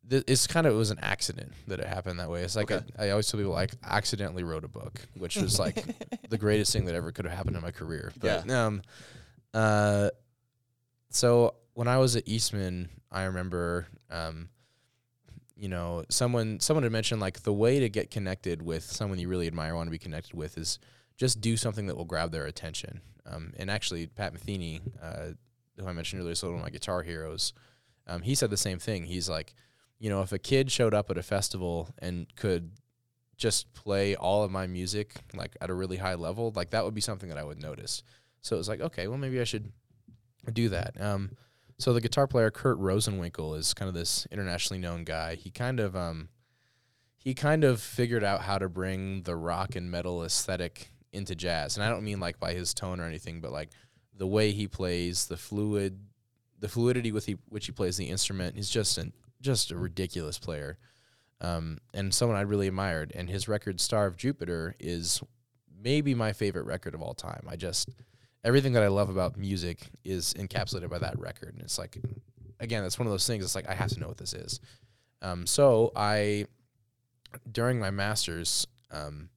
th- it's kind of it was an accident that it happened that way. It's like Okay. I, I always tell people like accidentally wrote a book, which was like the greatest thing that ever could have happened in my career. But um, uh, so when I was at Eastman, I remember um, you know, someone someone had mentioned like the way to get connected with someone you really admire, want to be connected with, is just do something that will grab their attention. Um, and actually, Pat Metheny, uh, who I mentioned earlier, so one of my guitar heroes, um, he said the same thing. He's like, you know, if a kid showed up at a festival and could just play all of my music like at a really high level, like that would be something that I would notice. So it was like, okay, well maybe I should do that. Um, so the guitar player Kurt Rosenwinkel is kind of this internationally known guy. He kind of um, he kind of figured out how to bring the rock and metal aesthetic into jazz. And I don't mean like by his tone or anything, but like the way he plays, the fluid, the fluidity with he, which he plays the instrument. He's just an just a ridiculous player, um, and someone I really admired. And his record "Star of Jupiter" is maybe my favorite record of all time. I just everything that I love about music is encapsulated by that record, and it's like, again, that's one of those things. It's like I have to know what this is. Um, so I, during my masters, um,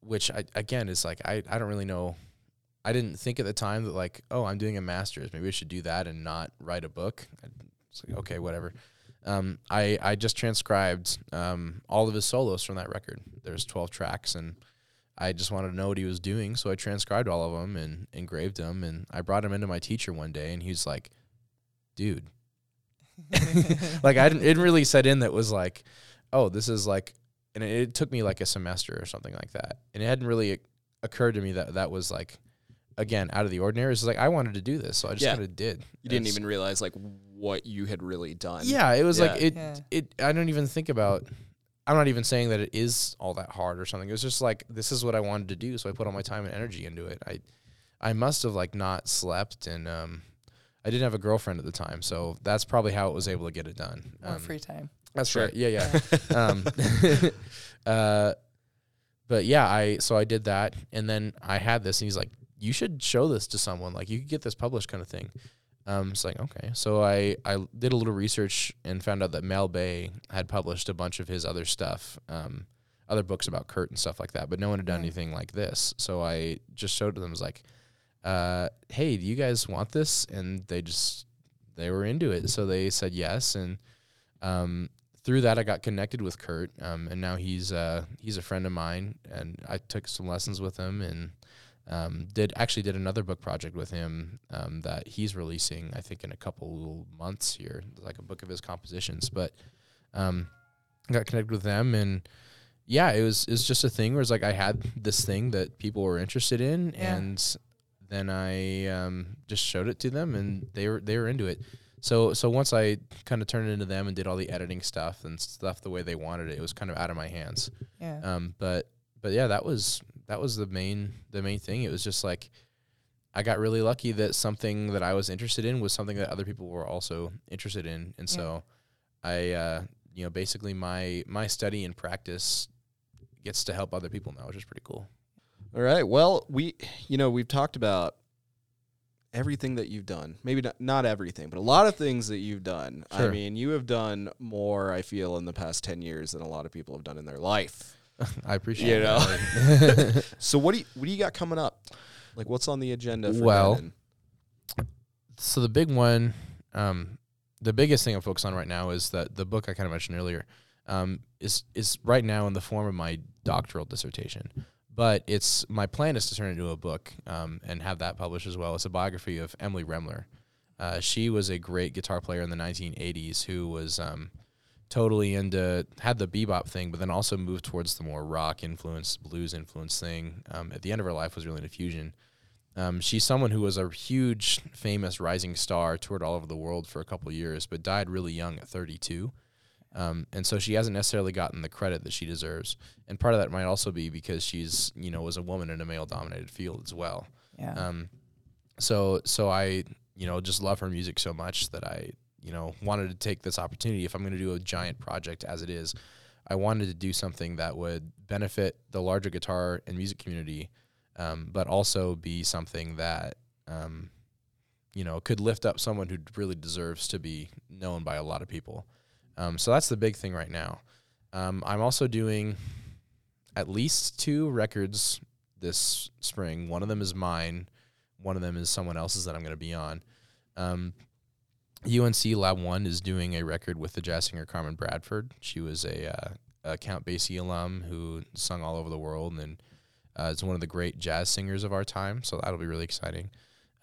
which I again is like I I don't really know. I didn't think at the time that like oh I'm doing a masters maybe I should do that and not write a book. It's like okay whatever. Um, I I just transcribed um, all of his solos from that record. There's 12 tracks and I just wanted to know what he was doing, so I transcribed all of them and engraved them. And I brought him into my teacher one day, and he was like, "Dude, like I didn't, it really set in that was like, oh, this is like, and it, it took me like a semester or something like that, and it hadn't really occurred to me that that was like, again, out of the ordinary. It's like I wanted to do this, so I just Yeah. kind of did. you didn't even realize like what you had really done. yeah, it was like it. Yeah. It. I don't even think about. I'm not even saying that it is all that hard or something. It was just like this is what I wanted to do, so I put all my time and energy into it. I, I must have like not slept, and um, I didn't have a girlfriend at the time, so that's probably how it was able to get it done. Um, free time. that's Sure. right. Yeah, yeah. um, uh, but yeah, I so I did that, and then I had this, and he's like, "You should show this to someone. Like, you could get this published, kind of thing." Um, it's like okay, so I I did a little research and found out that Mel Bay had published a bunch of his other stuff, um, other books about Kurt and stuff like that, but no one had done Right. anything like this. So I just showed to them, was like, uh, "Hey, do you guys want this?" And they just they were into it, so they said yes, and um, through that, I got connected with Kurt, um, and now he's uh, he's a friend of mine, and I took some lessons with him, and um, did actually did another book project with him um, that he's releasing, I think, in a couple months here, like a book of his compositions. But um, got connected with them, and yeah, it was it was just a thing where it's like I had this thing that people were interested in, Yeah. and then I um, just showed it to them, and they were they were into it. So so once I kind of turned it into them and did all the editing stuff and stuff the way they wanted it, it was kind of out of my hands. Yeah. Um, but but yeah, that was that was the main the main thing. It was just like I got really lucky that something that I was interested in was something that other people were also interested in, and Yeah. so I uh, you know basically my my study and practice gets to help other people now, which is pretty cool. All right. Well, we, you know, we've talked about everything that you've done. Maybe not, not everything, but a lot of things that you've done. I mean, you have done more, I feel, in the past 10 years than a lot of people have done in their life. I appreciate You it. know? So what do you, what do you got coming up? Like what's on the agenda for Well, Denon? so the big one, um, the biggest thing I'm focused on right now is that the book I kind of mentioned earlier um, is is right now in the form of my doctoral dissertation. But it's my plan is to turn it into a book um, and have that published as well. It's a biography of Emily Remler. Uh, she was a great guitar player in the 1980s who was um, totally into had the bebop thing, but then also moved towards the more rock influence, blues influence thing. Um, at the end of her life, was really into fusion. Um, she's someone who was a huge, famous rising star, toured all over the world for a couple years, but died really young at 32. Um, and so she hasn't necessarily gotten the credit that she deserves. And part of that might also be because she's, you know, was a woman in a male-dominated field as well. Yeah. Um, so so I you know just love her music so much that I you know wanted to take this opportunity. If I'm going to do a giant project as it is I wanted to do something that would benefit the larger guitar and music community um, but also be something that um, you know could lift up someone who really deserves to be known by a lot of people. Um, so that's the big thing right now. Um, I'm also doing at least two records this spring. One of them is mine. One of them is someone else's that I'm going to be on. Um, UNC Lab One is doing a record with the jazz singer Carmen Bradford. She was a, uh, a Count Basie alum who sung all over the world and uh, is one of the great jazz singers of our time. So that'll be really exciting.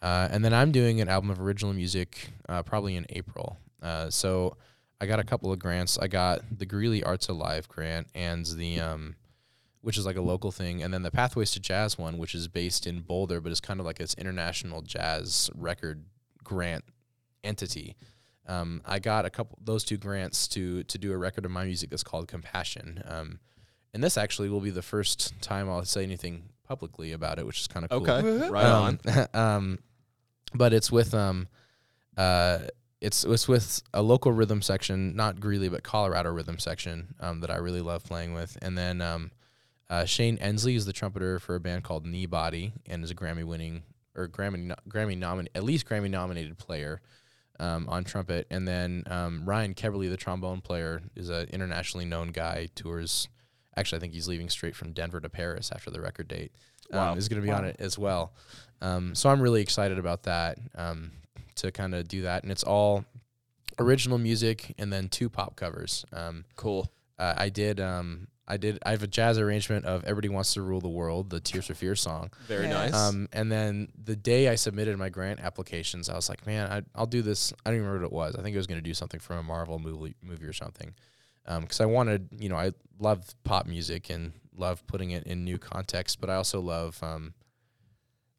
Uh, and then I'm doing an album of original music uh, probably in April. Uh, so I got a couple of grants. I got the Greeley Arts Alive grant and the um, which is like a local thing, and then the Pathways to Jazz one, which is based in Boulder, but it's kind of like this international jazz record grant entity. Um, I got a couple those two grants to to do a record of my music that's called Compassion. Um, and this actually will be the first time I'll say anything publicly about it, which is kind of cool. Okay, right on. Um, um, but it's with um, uh, it's it's with a local rhythm section, not Greeley, but Colorado rhythm section um, that I really love playing with, and then um, uh, Shane Endsley is the trumpeter for a band called Kneebody and is a Grammy winning or Grammy no, Grammy nominated at least Grammy nominated player um, on trumpet, and then um, Ryan Keberle, the trombone player, is an internationally known guy. Tours. Actually, I think he's leaving straight from Denver to Paris after the record date. Um, Wow. Is going to be on it as well. Um, so I'm really excited about that um, to kind of do that, and it's all original music and then two pop covers. Um, Cool. uh, I did. Um, I did. I have a jazz arrangement of "Everybody Wants to Rule the World," the Tears for Fears song. Very Yeah. nice. Um, and then the day I submitted my grant applications, I was like, "Man, I, I'll do this." I don't even remember what it was. I think I was going to do something from a Marvel movie, movie or something, because I wanted, you know, I love pop music and love putting it in new context, but I also love, um,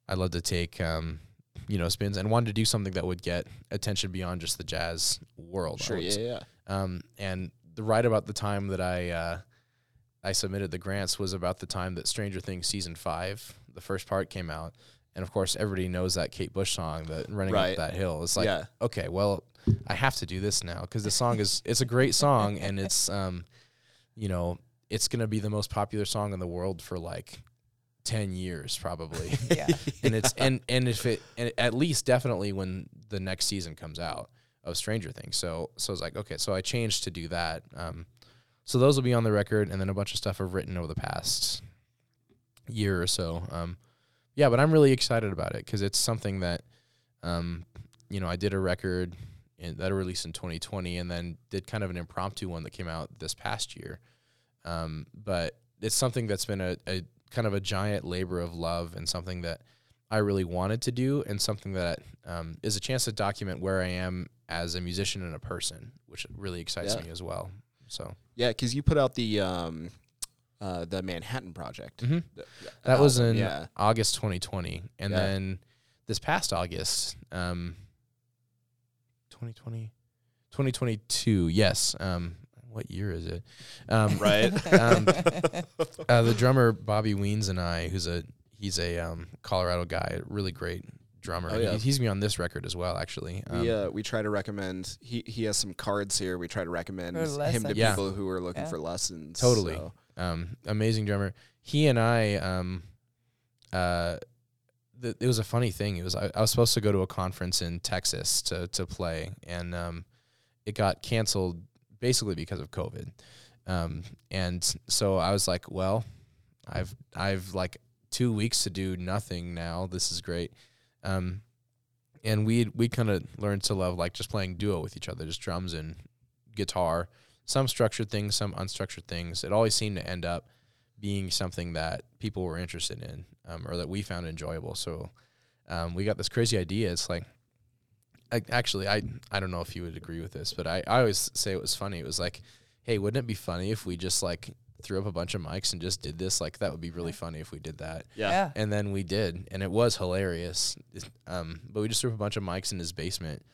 I love to take, um, you know, spins and wanted to do something that would get attention beyond just the jazz world. Sure. Yeah, yeah. um, and the right about the time that I uh, I submitted the grants was about the time that Stranger Things season five, the first part came out, and of course everybody knows that Kate Bush song, that running Right. up that hill. It's like, Yeah. okay, well, I have to do this now because the song is it's a great song and it's um, you know, it's gonna be the most popular song in the world for like ten years probably. Yeah. and it's and and if it and at least definitely when the next season comes out of Stranger Things. So so it's like okay, so I changed to do that. Um, so those will be on the record, and then a bunch of stuff I've written over the past year or so. Um, yeah, but I'm really excited about it because it's something that, um, you know, I did a record in, that I released in 2020, and then did kind of an impromptu one that came out this past year. Um, but it's something that's been a, a kind of a giant labor of love and something that I really wanted to do, and something that um, is a chance to document where I am as a musician and a person, which really excites Yeah. me as well. So Yeah, because you put out the um, uh, the Manhattan Project. Mhm. The- that was in yeah. August 2020, and Yeah. then this past August, um, 2020, 2022. Yes. Um, what year is it? Um, Right. Um, uh, the drummer Bobby Weens and I, who's a he's a um, Colorado guy, really great drummer. Oh, yeah. He- he's me on this record as well, actually. Um, we uh, we try to recommend. He he has some cards here. We try to recommend him to. Yeah. people who are looking Yeah. for lessons. Totally. so- um, amazing drummer. He and I, um, uh, th- it was a funny thing. It was I, I was supposed to go to a conference in Texas to to play, and um, it got canceled basically because of COVID. Um, and so I was like, well, I've I've like two weeks to do nothing now. This is great. Um, and we we kind of learned to love like just playing duo with each other, just drums and guitar some structured things, some unstructured things. It always seemed to end up being something that people were interested in um, or that we found enjoyable. So um, we got this crazy idea. It's like, I, actually, I I don't know if you would agree with this, but I, I always say it was funny. It was like, hey, wouldn't it be funny if we just like threw up a bunch of mics and just did this? Like that would be really funny if we did that. Yeah. yeah. And then we did, and it was hilarious. Um, but we just threw up a bunch of mics in his basement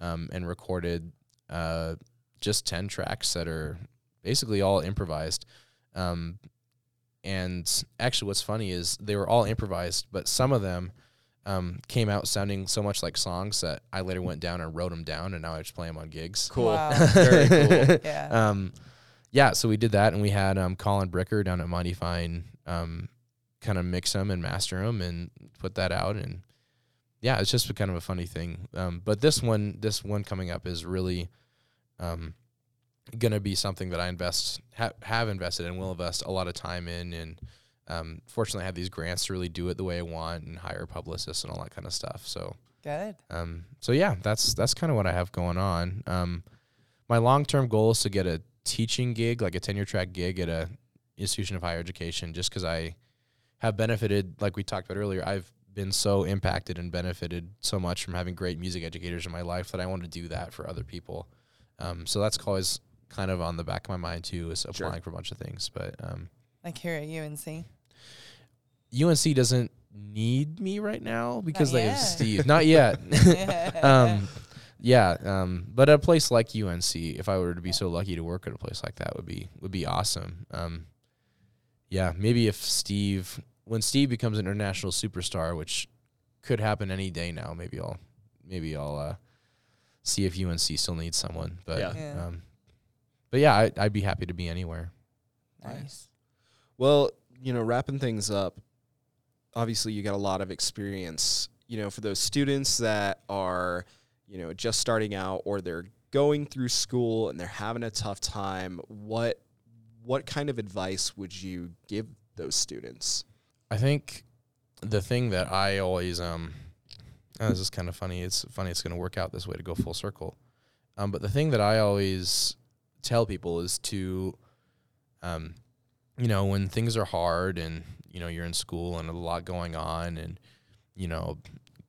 um, and recorded uh, just 10 tracks that are basically all improvised. Um, and actually, what's funny is they were all improvised, but some of them um, came out sounding so much like songs that I later went down and wrote them down, and now I just play them on gigs. Cool. Wow. Very cool. Yeah. um, yeah, so we did that, and we had um, Colin Bricker down at Mighty Fine um, kind of mix them and master them and put that out, and yeah, it's just a kind of a funny thing. Um, but this one, this one coming up is really um, gonna be something that I invest ha- have invested and will invest a lot of time in, and um, fortunately, I have these grants to really do it the way I want and hire publicists and all that kind of stuff. So Good. um, so yeah, that's that's kind of what I have going on. Um, my long term goal is to get a teaching gig, like a tenure track gig at a institution of higher education, just because I have benefited, like we talked about earlier. I've been so impacted and benefited so much from having great music educators in my life that I want to do that for other people. Um, so that's always kind of on the back of my mind too, is Sure. applying for a bunch of things. But um, Like here at UNC. UNC doesn't need me right now because they have. Steve. Not yet. um, yeah, um, but a place like UNC, if I were to be so lucky to work at a place like that, would be would be awesome. Um, yeah, maybe if Steve, when Steve becomes an international superstar, which could happen any day now, maybe I'll maybe I'll uh, see if UNC still needs someone. But Yeah. Yeah. um, but yeah, I, I'd be happy to be anywhere. nice. Well, you know, wrapping things up, obviously you got a lot of experience, you know, for those students that are, you know, just starting out or they're going through school and they're having a tough time, what what kind of advice would you give those students? I think the thing that I always um oh, this is kind of funny. It's funny it's going to work out this way to go full circle. Um, but the thing that I always tell people is to um you know when things are hard and you know you're in school and a lot going on and you know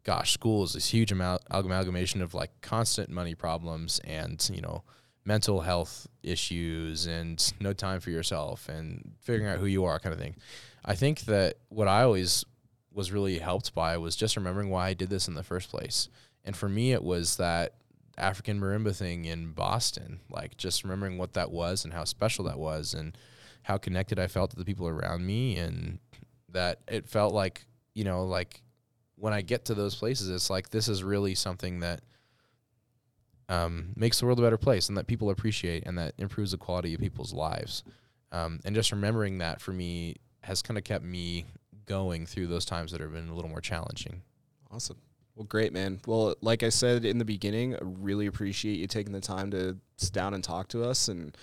gosh school is this huge amount amalgamation of like constant money problems and you know mental health issues and no time for yourself and figuring out who you are kind of thing I think that what I always was really helped by was just remembering why I did this in the first place. And for me, it was that African marimba thing in Boston, like just remembering what that was and how special that was and how connected I felt to the people around me. And that it felt like, you know, like when I get to those places, it's like this is really something that um, makes the world a better place and that people appreciate and that improves the quality of people's lives. Um, and just remembering that for me has kind of kept me going through those times that have been a little more challenging. Awesome. Well, great, man. Well, like I said in the beginning, I really appreciate you taking the time to sit down and talk to us, and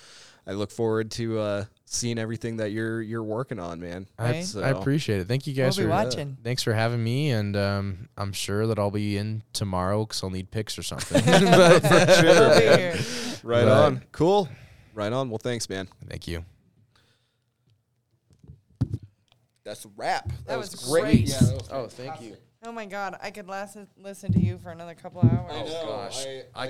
I look forward to uh, seeing everything that you're you're working on, man. I, Right. So- I appreciate it. Thank you We'll guys be for watching. thanks for having me, and um, I'm sure that I'll be in tomorrow because I'll need pics or something. But For sure, We'll be here. Right But- on. Cool. Right on. Well, thanks, man. Thank you. That's a wrap. That was great. Yeah, Oh, thank you. Oh my god, I could last listen to you for another couple hours. Oh gosh, I